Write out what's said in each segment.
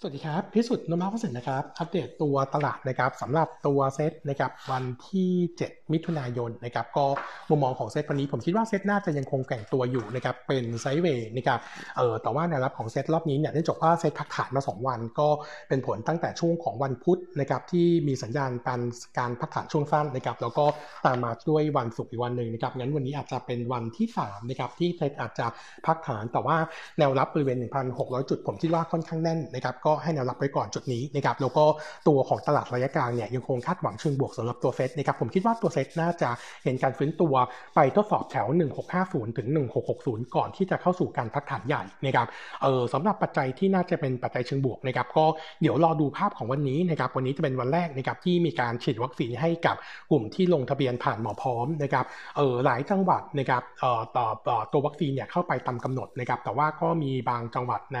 สวัสดีครับ พิสุทธิ์นมาพสินนะครับ อัปเดตตัวตลาดนะครับสำหรับตัวเซตนะครับวันที่ 7 มิถุนายนนะครับก็มุมมองของเซตวันนี้ผมคิดว่าเซตน่าจะยังคงแก่งตัวอยู่นะครับเป็นไซด์เวย์นะครับเออแต่ว่าแนวรับของเซตรอบนี้เนี่ยเนื่องจากว่าเซตพักฐานมา 2 วันก็เป็นผลตั้งแต่ช่วงของวันพุธนะครับที่มีสัญญาณการการพักฐานช่วงสั้นนะครับแล้วก็ตามมาด้วยวันศุกร์อีกวันหนึ่งนะครับงั้นวันนี้อาจจะเป็นวันที่3นะครับที่เซตอาจจะพักฐานแต่ว่าแนวรับบริเวณ 1,600 จุด ผมคิดว่าค่อนข้างแน่นนะครับก็ให้แนวรับไว้ก่อนจุดนี้นะครับแล้วก็ตัวของตลาดระยะกลางเนี่ยยังคงคาดหวังเชิงบวกสำหรับตัวเซตนะครับผมคิดว่าตัวเซตน่าจะเห็นการฟื้นตัวไปทดสอบแถว 1650 ถึง 1660 ก่อนที่จะเข้าสู่การพักฐานใหญ่นะครับเออสำหรับปัจจัยที่น่าจะเป็นปัจจัยเชิงบวกนะครับก็เดี๋ยวรอดูภาพของวันนี้นะครับวันนี้จะเป็นวันแรกนะครับที่มีการฉีดวัคซีนให้กับกลุ่มที่ลงทะเบียนผ่านหมอพร้อมนะครับเออหลายจังหวัดนะครับเอ่อต่อตัววัคซีนเนี่ยเข้าไปตามกำหนดนะครับแต่ว่าก็มีบางจังหวัดใน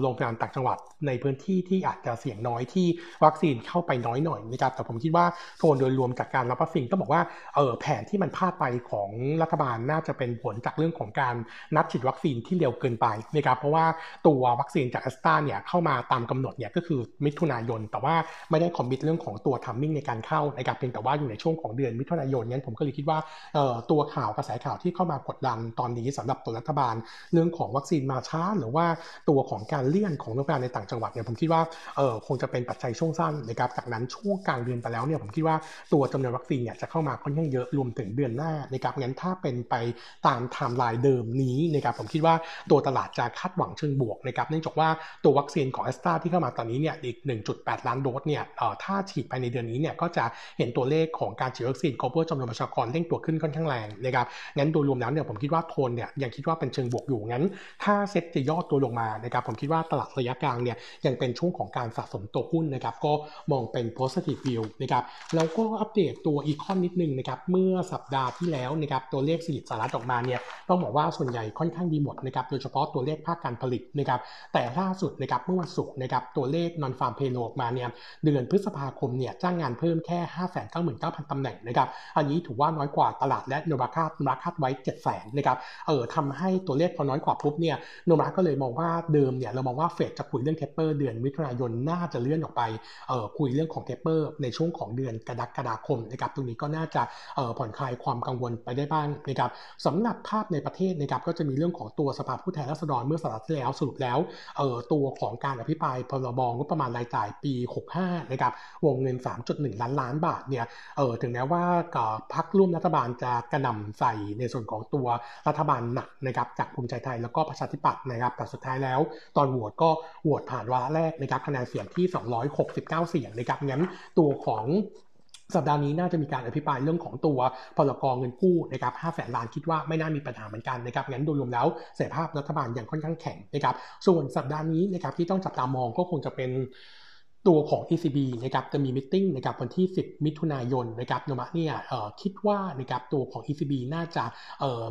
โรงพยาบาลต่างจังหวัดในพื้นที่ที่อาจจะเสี่ยงน้อยที่วัคซีนเข้าไปน้อยหน่อยนะครับแต่ผมคิดว่าโทนโดยรวมจากการรับวัคซีนก็บอกว่าเออแผนที่มันพลาดไปของรัฐบาลน่าจะเป็นผลจากเรื่องของการนัดฉีดวัคซีนที่เร็วเกินไปนะครับเพราะว่าตัววัคซีนจากแอสตราเนี่ยเข้ามาตามกำหนดเนี่ยก็คือมิถุนายน แต่ว่าไม่ได้ commit เรื่องของตัว timing ในการเข้านะครับเพียงแต่ว่าอยู่ในช่วงของเดือนมิถุนายนนั้นผมก็เลยคิดว่าเอ่อตัวข่าวกระแสข่าวที่เข้ามากดดันตอนนี้สำหรับตัวรัฐบาล เรื่องของวัคซีนมาช้าหรือว่าตัวของการเลื่อนของโรงพยาบาลในต่างจังหวัดเนี่ยผมคิดว่าเออคงจะเป็นปัจจัยช่วงสั้นนะครับจากนั้นช่วงกลางเดือนไปแล้วเนี่ยผมคิดว่าตัวจำนวนวัคซีนเนี่ยจะเข้ามาค่อนข้างเยอะรวมถึงเดือนหน้านะครับงั้นถ้าเป็นไปตามไทม์ไลน์เดิมนี้นะครับผมคิดว่าตัวตลาดจะคาดหวังเชิงบวกนะครับเนื่องจากว่าตัววัคซีนของแอสตราที่เข้ามาตอนนี้เนี่ยอีก 1.8 ล้านโดสเนี่ยเอ่อถ้าฉีดภายในเดือนนี้เนี่ยก็จะเห็นตัวเลขของการฉีดวัคซีน cover จำนวนประชากรเร่งตัวขึ้นค่อนข้างแรงนะครับงั้นโดยรวมแล้วเนี่ยผมคิดว่าโทนเนี่ยยังคิดว่าเป็นเชิงบวกอยู่งั้น ถ้าเซ็ตจะย่อตัวลงมานะครับผมคิดว่าตลาดระยะกลางเนี่ยยังเป็นช่วงของการสะสมตัวหุ้นนะครับก็มองเป็น positive view นะครับแล้วก็อัปเดตตัว econ นิดนึงนะครับเมื่อสัปดาห์ที่แล้วนะครับตัวเลขเศรษฐกิจสหรัฐออกมาเนี่ยต้องบอกว่าส่วนใหญ่ค่อนข้างดีหมดนะครับโดยเฉพาะตัวเลขภาคการผลิตนะครับแต่ล่าสุดนะครับเมื่อวันศุกร์นะครับตัวเลข non farm payroll ออกมาเนี่ยเดือนพฤษภาคมเนี่ยจ้างงานเพิ่มแค่ 599,000ตำแหน่งนะครับอันนี้ถือว่าน้อยกว่าตลาดและโนมูระคาดโนมูระคาดไว้700,000นะครับเออทำให้ตัวเลขพอน้อยกว่าปุ๊บเนี่ยโนมูระก็เลยมองว่าเดิมเนี่ยเรามองว่าเฟดจะคุยเรื่อง taper เดือนมิถุนายนน่าจะเลื่อนออกไปเออคุยเรื่องของ taper ในช่วงของเดือนกรกฎาคมนะครับตรงนี้ก็น่าจะเออผ่อนคลายความกังวลไปได้บ้างนะครับสำหรับภาพในประเทศนะครับก็จะมีเรื่องของตัวสภาผู้แทนราษฎรเมื่อสัปดาห์ที่แล้วสรุปแล้วเออตัวของการอภิปรายพรบงบประมาณรายจ่ายปี 65นะครับวงเงิน 3.1 ล้านล้านบาทเนี่ยเออถึงแม้ว่าพักร่วมรัฐบาลจะกระหน่ำใส่ในส่วนของตัวรัฐบาลหนักนะครับจากภูมิใจไทยแล้วก็ประชาธิปัตย์นะครับแต่สุดท้ายแล้ว ตอนโหวตก็โหวตผ่านวาระแรกนะครับคะแนนเสียงที่ 269 เสียงนะครับงั้นตัวของสัปดาห์นี้น่าจะมีการอภิปรายเรื่องของตัวพลกรเงินกู้นะครับ5แสนล้านคิดว่าไม่น่ามีปัญหาเหมือนกันนะครับ งั้นโดยรวมแล้วเสรีภาพรัฐบาลยังค่อนข้างแข็งนะครับ ส่วนสัปดาห์นี้นะครับที่ต้องจับตามองก็คงจะเป็น ตัวของ ECB นะครับจะมีมิ팅นะครับวันที่ 10 มิถุนายนนะครับโนมะเนี่ยคิดว่านะครับตัวของ ECB น่าจะ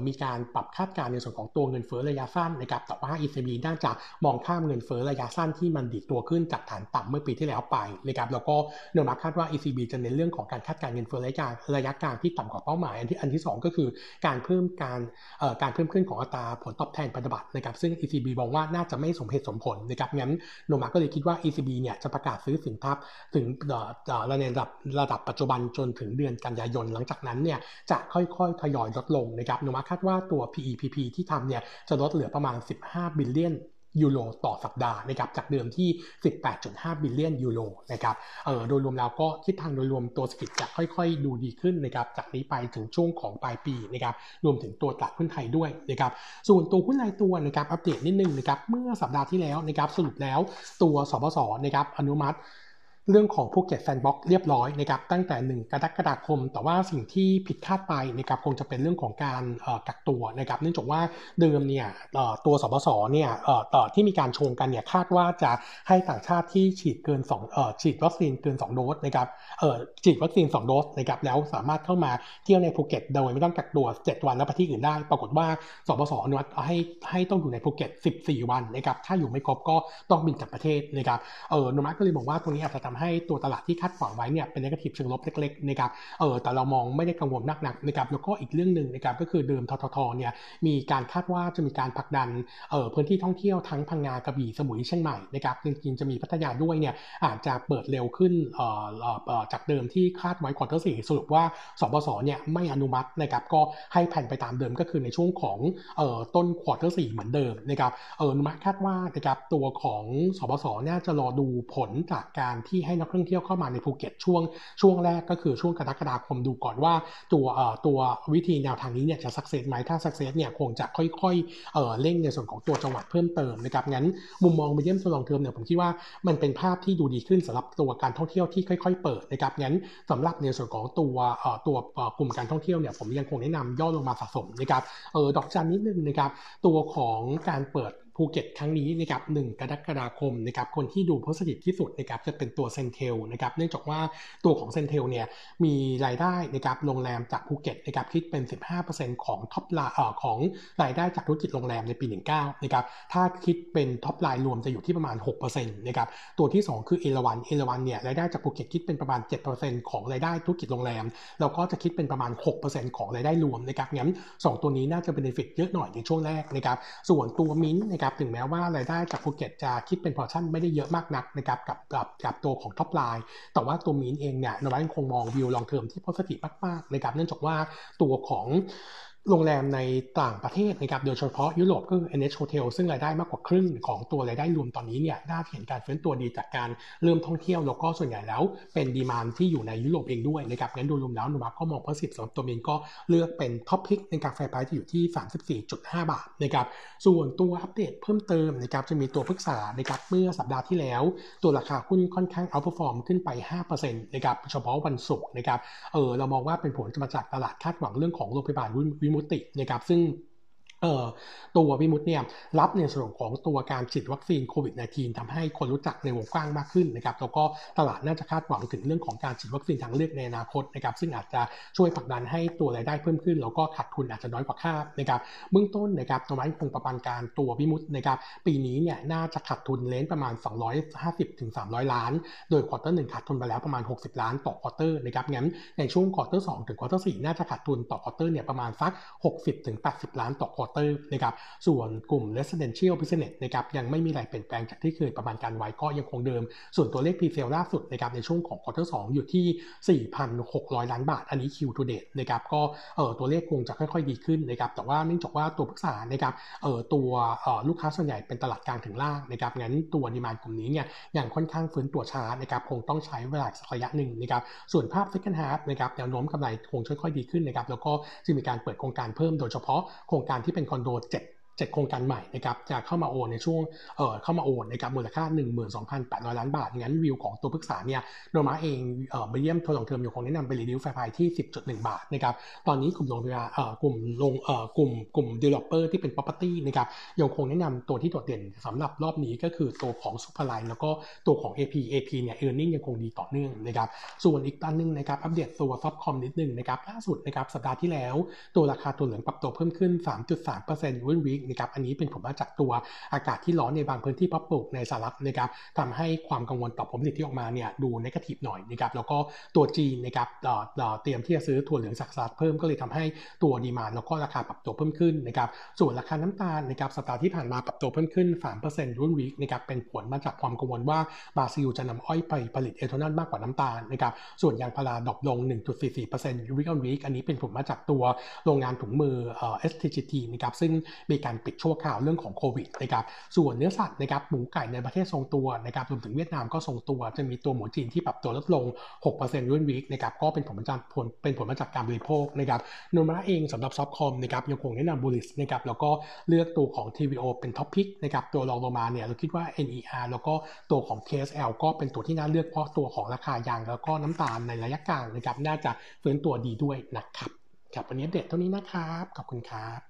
มีการปรับคาดการณ์ในส่วนของตัวเงินเฟ้อระยะสั้นนะครับแต่ว่า ECB น่าจะมองข้ามเงินเฟ้อระยะสั้นที่มันดิดตัวขึ้นจากฐานต่ำเมื่อปีที่แล้วไปนะครับแล้วก็โนมะคาดว่า ECB จะเน้นเรื่องของการคาดการณ์เงินเฟ้อระยะกลางระยะกลางที่ต่ำกว่าเป้าหมายอันที่อันที่ 2 ก็คือการเพิ่มการการเพิ่มขึ้นของอัตราผลตอบแทนพันธบัตรนะครับซึ่ง ECB มองว่าน่าจะไม่สมเหตุสมผลนะครับงั้นโนมูระก็เลยคิดว่า ECB เนี่ยจะประกาศซื้อสินทรัพย์ ถึงระดับระดับปัจจุบันจนถึงเดือนกันยายน หลังจากนั้นเนี่ยจะค่อยๆ ทยอยลดลงนะครับโนมูระคาดว่าตัว PEPP ที่ทำเนี่ยจะลดเหลือประมาณ 15 billion ยูโรต่อสัปดาห์นะครับจากเดิมที่ 18.5 billion ยูโรนะครับเออโดยรวมแล้วก็ทิศทางโดยรวมตัวเศรษฐกิจจะค่อยๆ ดูดีขึ้นนะครับจากนี้ไปถึงช่วงของปลายปีนะครับรวมถึงตัวตลาดหุ้นไทยด้วยนะครับส่วนตัวหุ้นรายตัวนะครับอัปเดตนิดนึงนะครับเมื่อสัปดาห์ที่แล้วนะครับสรุปแล้วตัวศบศนะครับอนุมัติ เรื่องของภูเก็ตแซนด์บ็อกซ์เรียบร้อยนะครับตั้งแต่ 1 กรกฎาคม แต่ว่าสิ่งที่ผิดคาดไปนะครับคงจะเป็นเรื่องของการกักตัวนะครับเนื่องจากว่าเดิมเนี่ยตัวศบศเนี่ยตอนที่มีการชงกันเนี่ยคาดว่าจะให้ต่างชาติที่ฉีดเกิน2ฉีดวัคซีนเกิน 2 โดสนะครับฉีดวัคซีน 2 โดสนะครับแล้วสามารถเข้ามาเที่ยวในภูเก็ตโดยไม่ต้องกักตัว 7 วันแล้วไปที่อื่นได้ ปรากฏว่าศบศอนุมัติให้ให้ต้องอยู่ในภูเก็ต 14 วันนะครับถ้าอยู่ไม่ครบก็ต้องบินกลับประเทศนะครับเออโนมูระก็เลยบอกว่าตรงนี้อาจจะทำให้ตัวตลาดที่คาดหวังไว้เนี่ยเป็น negative เชิงลบเล็กๆนะครับเออแต่เรามองไม่ได้กังวลนักๆนะครับแล้วก็อีกเรื่องหนึ่งนะครับก็คือเดิมทททเนี่ยมีการคาดว่าจะมีการผลักดันเออพื้นที่ท่องเที่ยวทั้งพังงากระบี่สมุยเชียงใหม่นะครับจริงๆจะมีพัทยาด้วยเนี่ยอาจจะเปิดเร็วขึ้นเออจากเดิมที่คาดไว้ quarter สี่สรุปว่าศบศเนี่ยไม่อนุมัตินะครับก็ให้ plan ไปตามเดิมก็คือในช่วงของเออต้น quarter สี่เหมือนเดิมนะครับเออนุมัติคาดว่านะครับตัวของศบศน่าจะรอดูผลจากการที่ให้นักท่องเที่ยวเข้ามาในภูเก็ตช่วงช่วงแรกก็คือช่วงกรกฎาคมดูก่อนว่าตัวเอ่อตัววิธีแนวทางนี้เนี่ยจะ success ไหมถ้า success เนี่ยคงจะค่อยๆเอ่อเร่งในส่วนของตัวจังหวัดเพิ่มเติมนะครับงั้นมุมมอง medium to long term เนี่ยผมคิดว่ามันเป็นภาพที่ดูดีขึ้นสำหรับตัวการท่องเที่ยวที่ค่อย ๆ เปิดนะครับงั้นสำหรับในส่วนของตัวเอ่อตัวกลุ่มการท่องเที่ยวเนี่ยผมยังคงแนะนำย่อลงมาสะสมนะครับเออดอกจันนิดนึงนะครับตัวของการเปิด ภูเก็ตครั้งนี้นะครับหนึ่งกรกฎาคมนะครับคนที่ดู positive ที่สุดนะครับจะเป็นตัว CENTEL นะครับเนื่องจากว่าตัวของ CENTEL เนี่ยมีรายได้นะครับโรงแรมจากภูเก็ตนะครับคิดเป็น 15%ของ top lineของรายได้จากธุรกิจโรงแรมในปี 19นะครับถ้าคิดเป็น top line รวมจะอยู่ที่ประมาณ6%นะครับตัวที่ 2 คือเอราวันเอราวันเนี่ยรายได้จากภูเก็ตคิดเป็นประมาณ 7%ของรายได้ธุรกิจโรงแรมแล้วก็จะคิดเป็นประมาณ 6%ของรายได้รวมนะครับงั้น 2 ตัวนี้น่าจะเป็นเอฟเฟกเยอะหน่อยในช่วงแรกนะครับส่วนตัวมิ้นนะครับถึงแม้ว่ารายได้จากภูเก็ตจะคิดเป็น portion ไม่ได้เยอะมากนักนะครับกับกับกับตัวของ top line แต่ว่าตัวมีนเองเนี่ยโนมูระคงมอง view long term ที่ positiveมากๆนะครับเนื่องจากว่าตัวของ โรงแรมในต่างประเทศนะครับ โดยเฉพาะยุโรปก็คือ NH Hotel ซึ่งรายได้มากกว่าครึ่งของตัวรายได้รวมตอนนี้เนี่ยน่าเห็นการฟื้นตัวดีจากการเริ่มท่องเที่ยว แล้วก็ส่วนใหญ่แล้วเป็น demand ที่อยู่ในยุโรปเองด้วยนะครับงั้นโดยรวมแล้วโนมูระก็มอง positive สำหรับตัวเองก็เลือกเป็น top pick ในการไฟไพที่อยู่ที่ 34.5 บาทนะครับส่วนตัวอัปเดตเพิ่มเติมนะครับจะมีตัวพฤกษานะครับเมื่อสัปดาห์ที่แล้ว ตัวราคาหุ้นค่อนข้าง outperform ขึ้นไป 5%นะครับเฉพาะวันศุกร์นะครับเออเรามองว่าเป็นผลมาจากตลาดคาดหวังเรื่องของโรงพยาบาลวิมุตินะครับซึ่ง ตัววิมุตเนี่ยรับในส่วนของตัวการฉีดวัคซีนโควิด -19 ทำให้คนรู้จักในวงกว้างมากขึ้นนะครับแล้วก็ตลาดน่าจะคาดหวังถึงเรื่องของการฉีดวัคซีนทางเลือกในอนาคตนะครับซึ่งอาจจะช่วยผลักดันให้ตัวรายได้เพิ่มขึ้น แล้วก็ขาดทุนอาจจะน้อยกว่าคาดนะครับเบื้องต้นนะครับตัวมันคงประมาณการตัววิมุตนะครับปีนี้เนี่ยน่าจะขาดทุนเลนประมาณ 250ถึง300 ล้าน โดย quarter หนึ่งขาดทุนไปแล้วประมาณ 60 ล้านต่อ quarter นะครับงั้นในช่วง quarter 2ถึง quarter 4น่าจะขาดทุนต่อ quarter เนี่ยประมาณสัก 60ถึง80 ล้านต่อ quarter นะครับ ส่วนกลุ่ม residential business นะครับยังไม่มีอะไรเปลี่ยนแปลงจากที่เคยประมาณการไว้ก็ยังคงเดิม ส่วนตัวเลข pre sale ล่าสุดนะครับในช่วงของ quarter 2อยู่ที่ 4,600 ล้านบาท อันนี้ Q to date นะครับก็เออตัวเลขคงจะค่อยๆ ดีขึ้นนะครับแต่ว่าเนื่องจากว่าตัวพฤกษานะครับเออตัวเออลูกค้าส่วนใหญ่เป็นตลาดกลางถึงล่างนะครับงั้นตัว demand กลุ่มนี้เนี่ยยังค่อนข้างฟื้นตัวช้านะครับคงต้องใช้เวลาสักระยะหนึ่งนะครับส่วนภาพ second half นะครับแนวโน้มกำไรคงค่อยๆดีขึ้นนะครับแล้วก็จะมีการเปิดโครงการเพิ่มโดยเฉพาะโครงการที่เป็นคอนโดเจ็ด โครงการใหม่นะครับจะเข้ามาโอนในช่วงเอ่อเข้ามาโอนนะครับมูลค่า 12,800 ล้านบาทงั้นวิวของตัวพฤกษาเนี่ยโนมูระเองเอ่อ medium to long term อยู่คงแนะนำไป reduce fair price ที่ 10.1 บาทนะครับตอนนี้กลุ่มลงเรือเอ่อกลุ่มลงเอ่อกลุ่มกลุ่ม developer ที่เป็น property นะครับยังคงแนะนำตัวที่โดดเด่นสำหรับรอบนี้ก็คือตัวของซุปเปอร์ไลน์แล้วก็ตัวของ AP AP เนี่ย earning ยังคงดีต่อเนื่องนะครับส่วนอีกตัวนึงนะครับอัปเดตตัว soft com นิดนึงนะครับล่าสุดนะครับสัปดาห์ที่แล้ว ตัวราคาถั่วเหลืองปรับตัวเพิ่มขึ้น 3.3% week on week นะครับอันนี้เป็นผลมาจากตัวอากาศที่ร้อนในบางพื้นที่เพาะปลูกในสหรัฐนะครับทำให้ความกังวลต่อผลผลิตที่ออกมาเนี่ยดู negative หน่อยนะครับแล้วก็ตัวจีนนะครับเตรียมที่จะซื้อถั่วเหลืองจากสหรัฐเพิ่มก็เลยทำให้ตัว demand แล้วก็ราคาปรับตัวเพิ่มขึ้นนะครับส่วนราคาน้ำตาลนะครับสัปดาห์ที่ผ่านมาปรับตัวเพิ่มขึ้น3% week on week นะครับเป็นผลมาจากความกังวลว่าบราซิลจะนำอ้อยไปผลิตเอทานอลมากกว่าน้ำตาลนะครับส่วนยางพารา drop ลง 1.44% week on week อันนี้เป็นผลมาจากตัวโรงงานถุงมือเอ่อ STGT นะครับซึ่งมีการปิดชั่วคราวเรื่องของโควิดนะครับส่วนเนื้อสัตว์นะครับหมูไก่ในประเทศทรงตัวนะครับรวมถึงเวียดนามก็ทรงตัว จะมีตัวหมูจีนที่ปรับตัวลดลง 6%รุ่นวีคนะครับก็เป็นผลมาจากผลเป็นผลมาจากการบริโภคนะครับโนมาเองสำหรับซอฟคอมนะครับยังคงแนะนำบูลิสนะครับแล้วก็เลือกตัวของ TVO เป็นท็อปพิกนะครับตัวรองลงมาเนี่ยเราคิดว่า NER แล้วก็ตัวของ KSL ก็เป็นตัวที่น่าเลือกเพราะตัวของราคายางแล้วก็น้ำตาลในระยะกลางนะครับน่าจะฟื้นตัวดีด้วยนะครับครับวันนี้เด็ดเท่านี้นะครับ ขอบคุณครับ